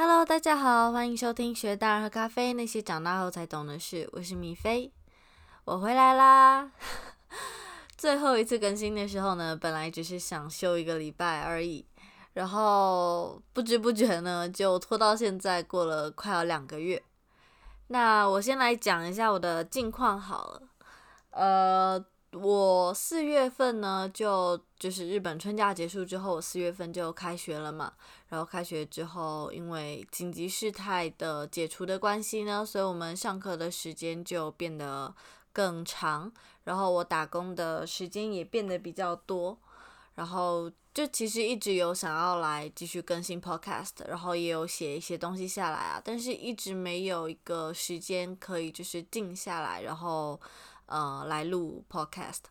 Hello，大家好，欢迎收听学大人喝咖啡那些长大后才懂的事。我是米菲，我回来啦。最后一次更新的时候呢，本来只是想休一个礼拜而已，然后不知不觉呢就拖到现在，过了快要两个月。那我先来讲一下我的近况好了，呃。我四月份呢，就就是日本春假结束之后，四月份就开学了嘛。然后开学之后，因为紧急事态的解除的关系呢，所以我们上课的时间就变得更长。然后我打工的时间也变得比较多。然后就其实一直有想要来继续更新 podcast，然后也有写一些东西下来啊，但是一直没有一个时间可以就是静下来，然后。呃，来录 podcast。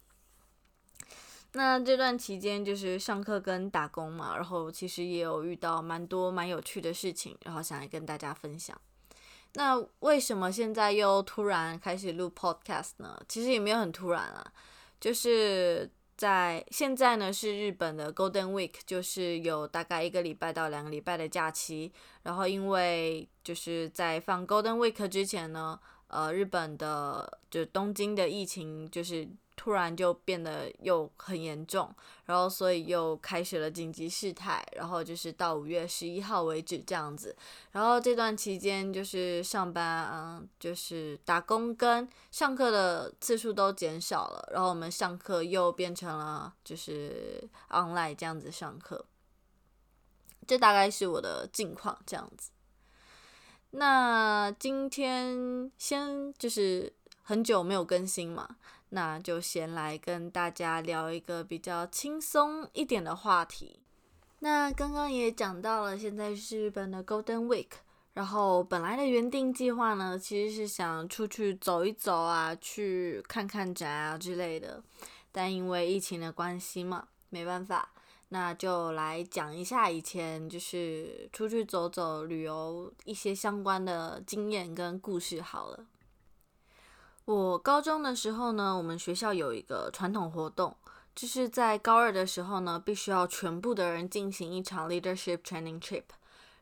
那这段期间就是上课跟打工嘛，然后其实也有遇到蛮多蛮有趣的事情，然后想来跟大家分享。那为什么现在又突然开始录 podcast 呢？其实也没有很突然啊，就是在现在呢是日本的 Golden Week，就是有大概一个礼拜到两个礼拜的假期。然后因为就是在放 Golden Week 之前呢。呃，日本的就东京的疫情就是突然就变得又很严重，然后所以又开始了紧急事态，然后就是到五月十一号为止这样子。然后这段期间就是上班，嗯，就是打工跟上课的次数都减少了，然后我们上课又变成了就是 online 这样子上课。这大概是我的近况这样子。那今天先就是很久没有更新嘛，那就先来跟大家聊一个比较轻松一点的话题。那刚刚也讲到了，现在是日本的 Golden Week，然后本来的原定计划呢，其实是想出去走一走啊，去看看展啊之类的，但因为疫情的关系嘛，没办法。那就来讲一下以前就是出去走走旅游一些相关的经验跟故事好了。我高中的时候呢，我们学校有一个传统活动，就是在高二的时候呢，必须要全部的人进行一场 leadership training trip。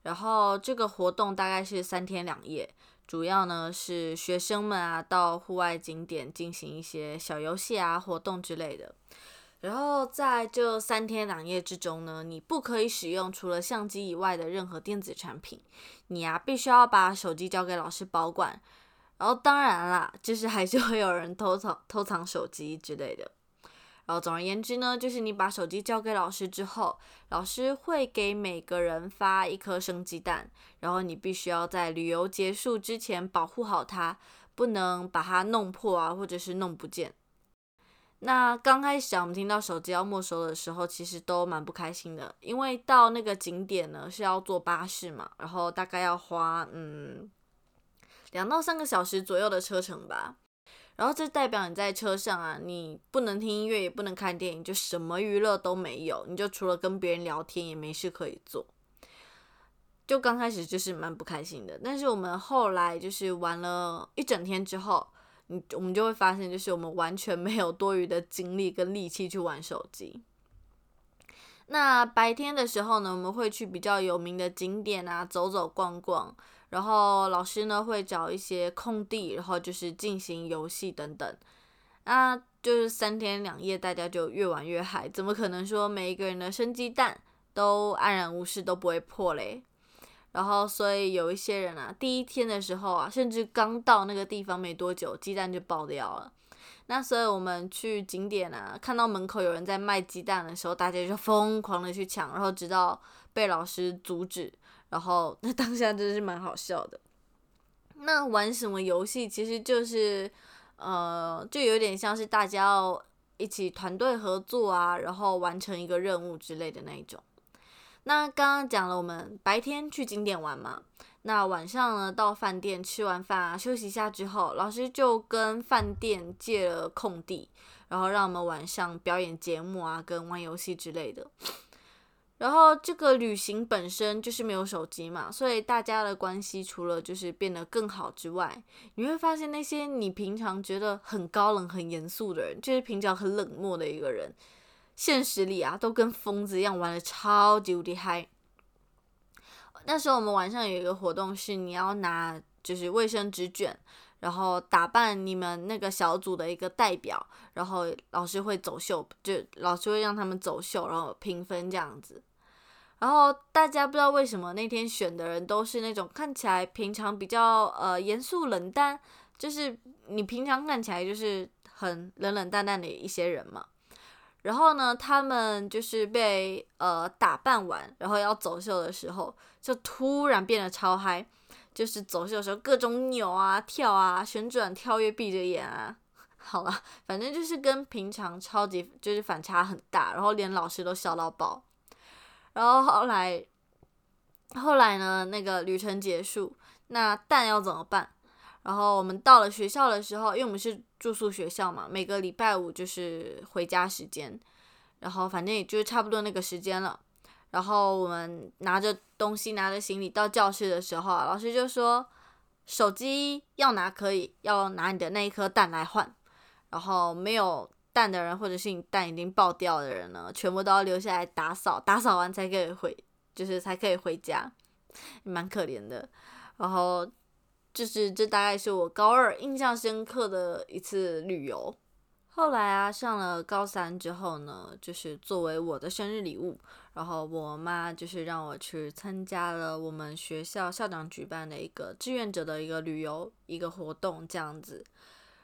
然后这个活动大概是三天两夜，主要呢是学生们啊到户外景点进行一些小游戏啊活动之类的。然后在这三天两夜之中呢，你不可以使用除了相机以外的任何电子产品。你呀，必须要把手机交给老师保管。然后当然啦，就是还是会有人偷藏偷藏手机之类的。然后总而言之呢，就是你把手机交给老师之后，老师会给每个人发一颗生鸡蛋，然后你必须要在旅游结束之前保护好它，不能把它弄破啊，或者是弄不见。那刚开始啊，我们听到手机要没收的时候，其实都蛮不开心的，因为到那个景点呢是要坐巴士嘛，然后大概要花嗯两到三个小时左右的车程吧。然后这代表你在车上啊，你不能听音乐，也不能看电影，就什么娱乐都没有，你就除了跟别人聊天，也没事可以做。就刚开始就是蛮不开心的，但是我们后来就是玩了一整天之后。你我们就会发现，就是我们完全没有多余的精力跟力气去玩手机。那白天的时候呢，我们会去比较有名的景点啊，走走逛逛。然后老师呢会找一些空地，然后就是进行游戏等等。啊，就是三天两夜，大家就越玩越嗨。怎么可能说每一个人的生鸡蛋都安然无事，都不会破嘞？然后，所以有一些人啊，第一天的时候啊，甚至刚到那个地方没多久，鸡蛋就爆掉了。那所以我们去景点啊，看到门口有人在卖鸡蛋的时候，大家就疯狂的去抢，然后直到被老师阻止。然后那当下真的是蛮好笑的。那玩什么游戏？其实就是，呃，就有点像是大家要一起团队合作啊，然后完成一个任务之类的那一种。那刚刚讲了，我们白天去景点玩嘛，那晚上呢到饭店吃完饭啊休息一下之后，老师就跟饭店借了空地，然后让我们晚上表演节目啊，跟玩游戏之类的。然后这个旅行本身就是没有手机嘛，所以大家的关系除了就是变得更好之外，你会发现那些你平常觉得很高冷、很严肃的人，就是平常很冷漠的一个人。现实里啊，都跟疯子一样玩的超级无敌嗨。那时候我们晚上有一个活动是你要拿就是卫生纸卷，然后打扮你们那个小组的一个代表，然后老师会走秀，就老师会让他们走秀，然后评分这样子。然后大家不知道为什么那天选的人都是那种看起来平常比较呃严肃冷淡，就是你平常看起来就是很冷冷淡淡的一些人嘛。然后呢，他们就是被呃打扮完，然后要走秀的时候，就突然变得超嗨，就是走秀的时候各种扭啊、跳啊、旋转、跳跃、闭着眼啊，好了，反正就是跟平常超级就是反差很大，然后连老师都笑到爆。然后后来，后来呢？那个旅程结束，那蛋要怎么办？然后我们到了学校的时候，因为我们是住宿学校嘛，每个礼拜五就是回家时间，然后反正也就差不多那个时间了。然后我们拿着东西，拿着行李到教室的时候，老师就说：“手机要拿可以，要拿你的那一颗蛋来换。”然后没有。蛋的人，或者是你蛋已经爆掉的人呢，全部都要留下来打扫，打扫完才可以回，就是才可以回家，蛮可怜的。然后就是这大概是我高二印象深刻的一次旅游。后来啊，上了高三之后呢，就是作为我的生日礼物，然后我妈就是让我去参加了我们学校校长举办的一个志愿者的一个旅游一个活动，这样子。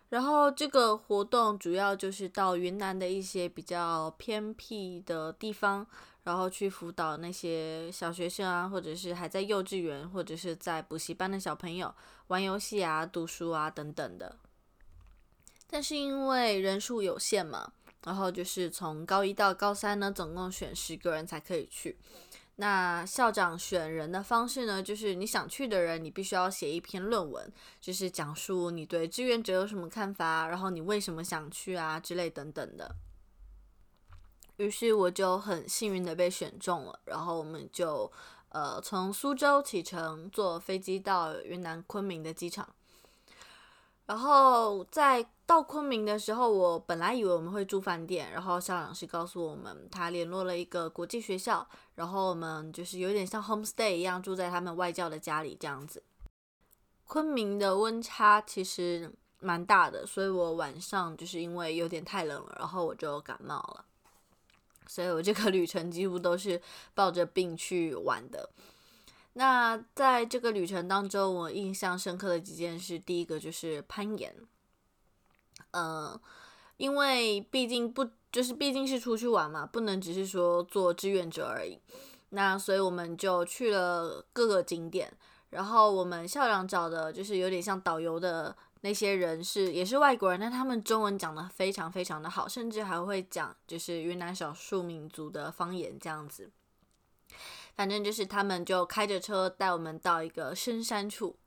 然后这个活动主要就是到云南的一些比较偏僻的地方，然后去辅导那些小学生啊，或者是还在幼稚园或者是在补习班的小朋友玩游戏啊、读书啊等等的。但是因为人数有限嘛，然后就是从高一到高三呢，总共选十个人才可以去。那校长选人的方式呢，就是你想去的人，你必须要写一篇论文，就是讲述你对志愿者有什么看法，然后你为什么想去啊之类等等的。于是我就很幸运的被选中了，然后我们就呃从苏州启程，坐飞机到云南昆明的机场。然后在到昆明的时候，我本来以为我们会住饭店，然后校长是告诉我们，他联络了一个国际学校，然后我们就是有点像 homestay 一样，住在他们外教的家里这样子。昆明的温差其实蛮大的，所以我晚上就是因为有点太冷了，然后我就感冒了，所以我这个旅程几乎都是抱着病去玩的。那在这个旅程当中，我印象深刻的几件事，第一个就是攀岩。呃，因为毕竟不就是毕竟是出去玩嘛，不能只是说做志愿者而已。那所以我们就去了各个景点，然后我们校长找的就是有点像导游的那些人是也是外国人，但他们中文讲的非常非常的好，甚至还会讲就是云南少数民族的方言这样子。反正就是他们就开着车带我们到一个深山处，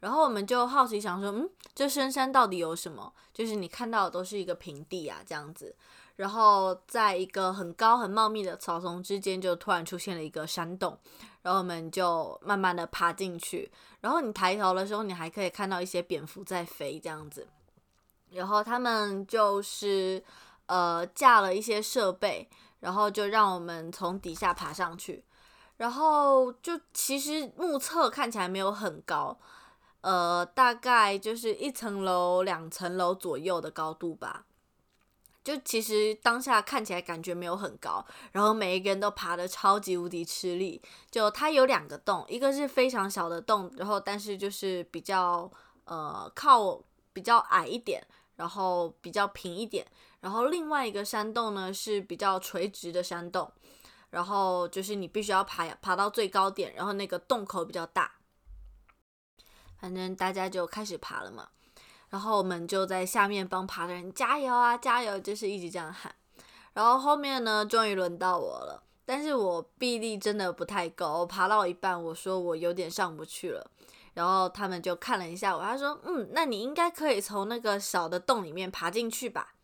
然后我们就好奇想说，嗯，这深山到底有什么？就是你看到的都是一个平地啊，这样子。然后在一个很高很茂密的草丛之间，就突然出现了一个山洞，然后我们就慢慢的爬进去。然后你抬头的时候，你还可以看到一些蝙蝠在飞这样子。然后他们就是呃架了一些设备，然后就让我们从底下爬上去。然后就其实目测看起来没有很高，呃，大概就是一层楼、两层楼左右的高度吧。就其实当下看起来感觉没有很高，然后每一个人都爬的超级无敌吃力。就它有两个洞，一个是非常小的洞，然后但是就是比较呃靠比较矮一点，然后比较平一点。然后另外一个山洞呢是比较垂直的山洞。然后就是你必须要爬爬到最高点，然后那个洞口比较大。反正大家就开始爬了嘛，然后我们就在下面帮爬的人加油啊，加油，就是一直这样喊。然后后面呢，终于轮到我了，但是我臂力真的不太够，爬到一半，我说我有点上不去了。然后他们就看了一下我，他说，嗯，那你应该可以从那个小的洞里面爬进去吧，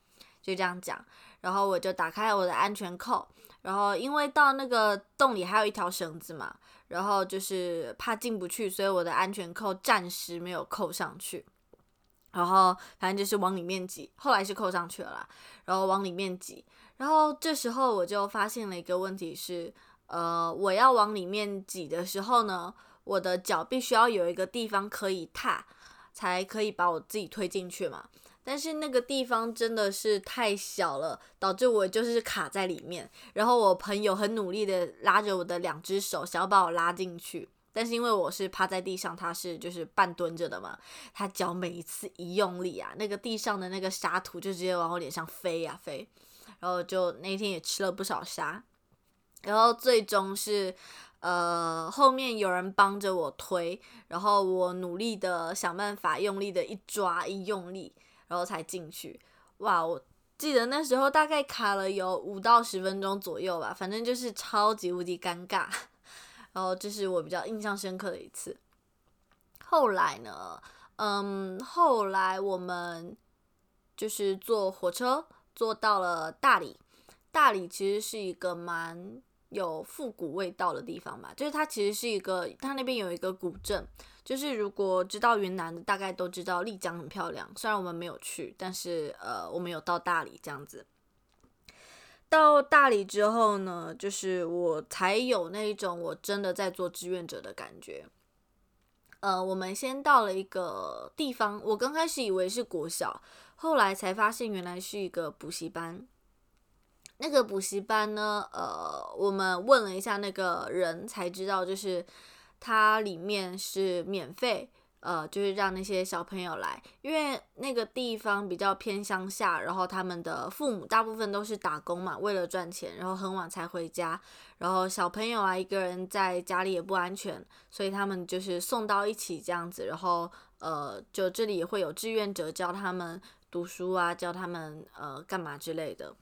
就这样讲。然后我就打开我的安全扣。然后因为到那个洞里还有一条绳子嘛，然后就是怕进不去，所以我的安全扣暂时没有扣上去。然后反正就是往里面挤，后来是扣上去了啦。然后往里面挤，然后这时候我就发现了一个问题是，呃，我要往里面挤的时候呢，我的脚必须要有一个地方可以踏，才可以把我自己推进去嘛。但是那个地方真的是太小了，导致我就是卡在里面。然后我朋友很努力的拉着我的两只手，想要把我拉进去。但是因为我是趴在地上，他是就是半蹲着的嘛，他脚每一次一用力啊，那个地上的那个沙土就直接往我脸上飞呀飞。然后就那天也吃了不少沙。然后最终是，呃，后面有人帮着我推，然后我努力的想办法，用力的一抓一用力。然后才进去，哇！我记得那时候大概卡了有五到十分钟左右吧，反正就是超级无敌尴尬。然后这是我比较印象深刻的一次。后来呢，嗯，后来我们就是坐火车坐到了大理。大理其实是一个蛮有复古味道的地方吧，就是它其实是一个，它那边有一个古镇。就是如果知道云南的，大概都知道丽江很漂亮。虽然我们没有去，但是呃，我们有到大理这样子。到大理之后呢，就是我才有那一种我真的在做志愿者的感觉。呃，我们先到了一个地方，我刚开始以为是国小，后来才发现原来是一个补习班。那个补习班呢，呃，我们问了一下那个人，才知道就是。它里面是免费，呃，就是让那些小朋友来，因为那个地方比较偏乡下，然后他们的父母大部分都是打工嘛，为了赚钱，然后很晚才回家，然后小朋友啊一个人在家里也不安全，所以他们就是送到一起这样子，然后呃，就这里也会有志愿者教他们读书啊，教他们呃干嘛之类的，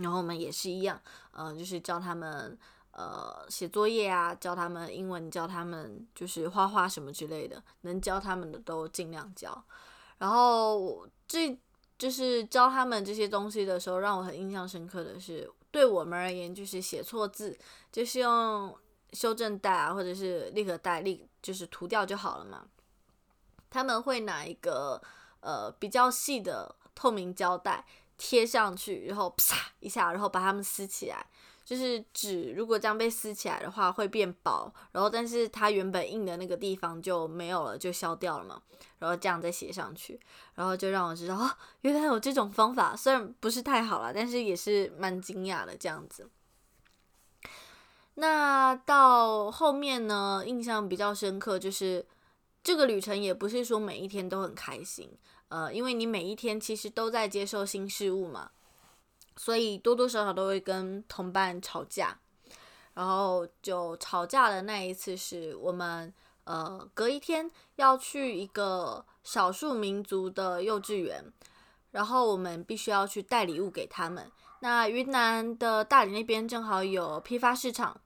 然后我们也是一样，嗯，就是教他们。呃，写作业啊，教他们英文，教他们就是画画什么之类的，能教他们的都尽量教。然后这就是教他们这些东西的时候，让我很印象深刻的是，对我们而言，就是写错字，就是用修正带啊，或者是立可带，立就是涂掉就好了嘛。他们会拿一个呃比较细的透明胶带贴上去，然后啪一下，然后把它们撕起来。就是纸，如果这样被撕起来的话，会变薄，然后但是它原本硬的那个地方就没有了，就消掉了嘛。然后这样再写上去，然后就让我知道哦，原来有这种方法，虽然不是太好了，但是也是蛮惊讶的这样子。那到后面呢，印象比较深刻，就是这个旅程也不是说每一天都很开心，呃，因为你每一天其实都在接受新事物嘛。所以多多少少都会跟同伴吵架，然后就吵架的那一次是我们呃隔一天要去一个少数民族的幼稚园，然后我们必须要去带礼物给他们。那云南的大理那边正好有批发市场，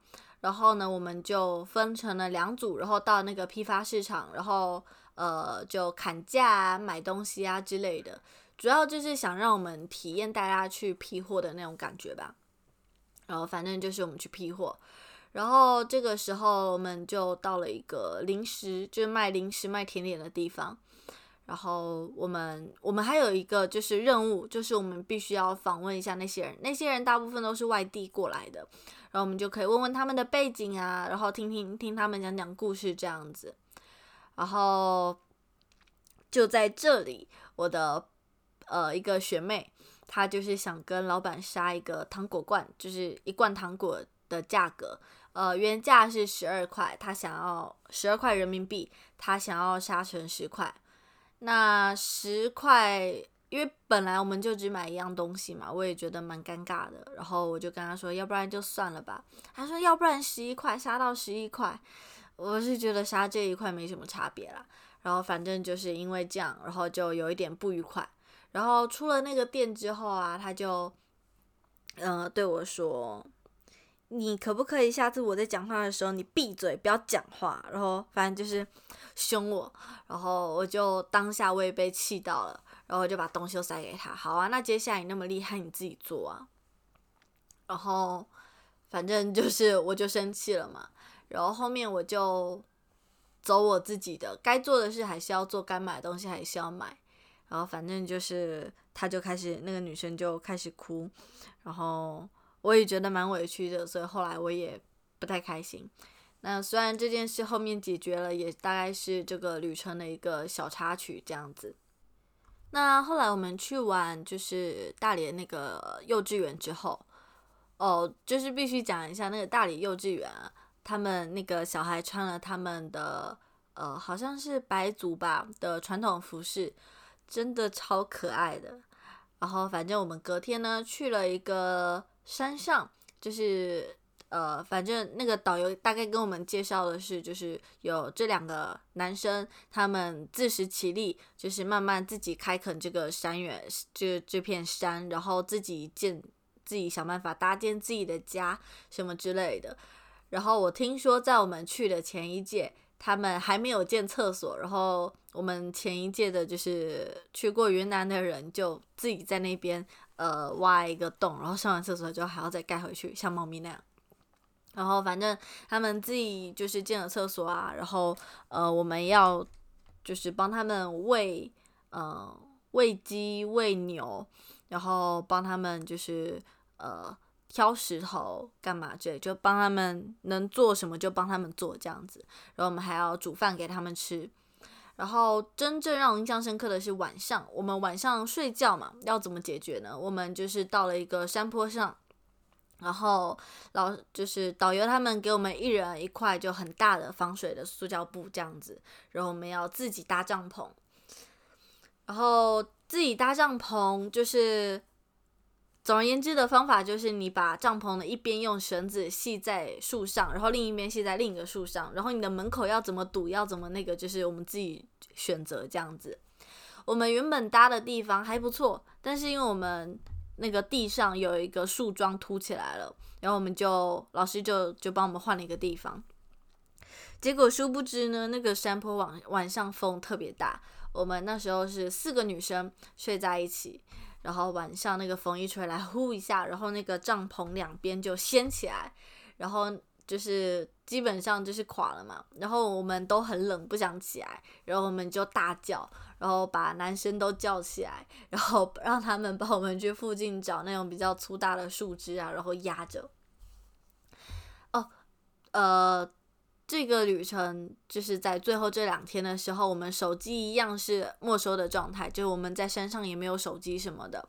然后呢我们就分成了两组，然后到那个批发市场，然后呃就砍价啊买东西啊之类的。主要就是想让我们体验大家去批货的那种感觉吧，然后反正就是我们去批货，然后这个时候我们就到了一个零食，就是卖零食卖甜点的地方，然后我们我们还有一个就是任务，就是我们必须要访问一下那些人，那些人大部分都是外地过来的，然后我们就可以问问他们的背景啊，然后听听听他们讲讲故事这样子，然后就在这里，我的。呃，一个学妹，她就是想跟老板杀一个糖果罐，就是一罐糖果的价格，呃，原价是十二块，她想要十二块人民币，她想要杀成十块。那十块，因为本来我们就只买一样东西嘛，我也觉得蛮尴尬的。然后我就跟她说，要不然就算了吧。她说，要不然十一块杀到十一块，我是觉得杀这一块没什么差别啦。然后反正就是因为这样，然后就有一点不愉快。然后出了那个店之后啊，他就，呃，对我说：“你可不可以下次我在讲话的时候，你闭嘴，不要讲话。”然后反正就是凶我，然后我就当下我也被气到了，然后我就把东西都塞给他。好啊，那接下来你那么厉害，你自己做啊。然后反正就是我就生气了嘛，然后后面我就走我自己的，该做的事还是要做，该买的东西还是要买。然后反正就是，他就开始那个女生就开始哭，然后我也觉得蛮委屈的，所以后来我也不太开心。那虽然这件事后面解决了，也大概是这个旅程的一个小插曲这样子。那后来我们去完就是大理那个幼稚园之后，哦，就是必须讲一下那个大理幼稚园啊，他们那个小孩穿了他们的呃好像是白族吧的传统服饰，真的超可爱的。然后反正我们隔天呢去了一个山上，就是呃反正那个导游大概跟我们介绍的是，就是有这两个男生，他们自食其力，就是慢慢自己开垦这个山原，这这片山，然后自己建，自己想办法搭建自己的家什么之类的。然后我听说在我们去的前一届。他们还没有建厕所，然后我们前一届的就是去过云南的人，就自己在那边呃挖一个洞，然后上完厕所之后还要再盖回去，像猫咪那样。然后反正他们自己就是建了厕所啊，然后呃我们要就是帮他们喂呃喂鸡喂牛，然后帮他们就是呃。挑石头干嘛？这就帮他们能做什么就帮他们做这样子，然后我们还要煮饭给他们吃。然后真正让我印象深刻的是晚上，我们晚上睡觉嘛，要怎么解决呢？我们就是到了一个山坡上，然后老就是导游他们给我们一人一块就很大的防水的塑胶布这样子，然后我们要自己搭帐篷，然后自己搭帐篷就是。总而言之的方法就是，你把帐篷的一边用绳子系在树上，然后另一边系在另一个树上，然后你的门口要怎么堵，要怎么那个，就是我们自己选择这样子。我们原本搭的地方还不错，但是因为我们那个地上有一个树桩凸起来了，然后我们就老师就就帮我们换了一个地方。结果殊不知呢，那个山坡晚晚上风特别大，我们那时候是四个女生睡在一起。然后晚上那个风一吹来，呼一下，然后那个帐篷两边就掀起来，然后就是基本上就是垮了嘛。然后我们都很冷，不想起来，然后我们就大叫，然后把男生都叫起来，然后 让他们帮我们去附近找那种比较粗大的树枝啊，然后压着。哦，呃。这个旅程就是在最后这两天的时候，我们手机一样是没收的状态，就是我们在山上也没有手机什么的。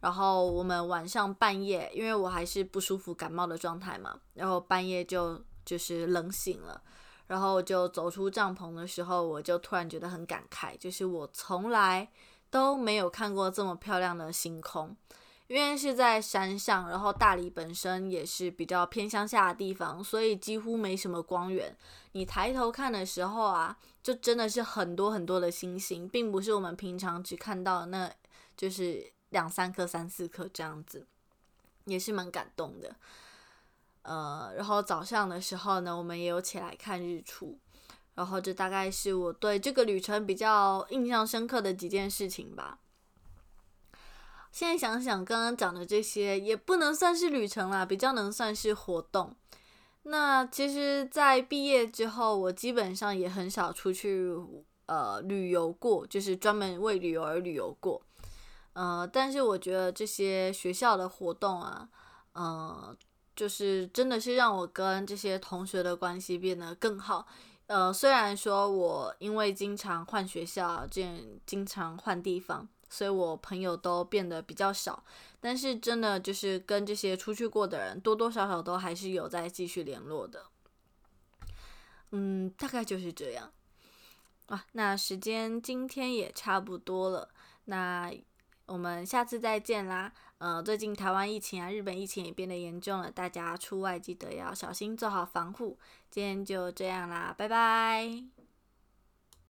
然后我们晚上半夜，因为我还是不舒服感冒的状态嘛，然后半夜就就是冷醒了，然后就走出帐篷的时候，我就突然觉得很感慨，就是我从来都没有看过这么漂亮的星空。因为是在山上，然后大理本身也是比较偏乡下的地方，所以几乎没什么光源。你抬头看的时候啊，就真的是很多很多的星星，并不是我们平常只看到那，就是两三颗、三四颗这样子，也是蛮感动的。呃，然后早上的时候呢，我们也有起来看日出，然后这大概是我对这个旅程比较印象深刻的几件事情吧。现在想想，刚刚讲的这些也不能算是旅程啦，比较能算是活动。那其实，在毕业之后，我基本上也很少出去呃旅游过，就是专门为旅游而旅游过。呃，但是我觉得这些学校的活动啊，呃，就是真的是让我跟这些同学的关系变得更好。呃，虽然说我因为经常换学校，这经常换地方。所以我朋友都变得比较少，但是真的就是跟这些出去过的人，多多少少都还是有在继续联络的。嗯，大概就是这样。啊，那时间今天也差不多了，那我们下次再见啦。呃，最近台湾疫情啊，日本疫情也变得严重了，大家出外记得要小心，做好防护。今天就这样啦，拜拜。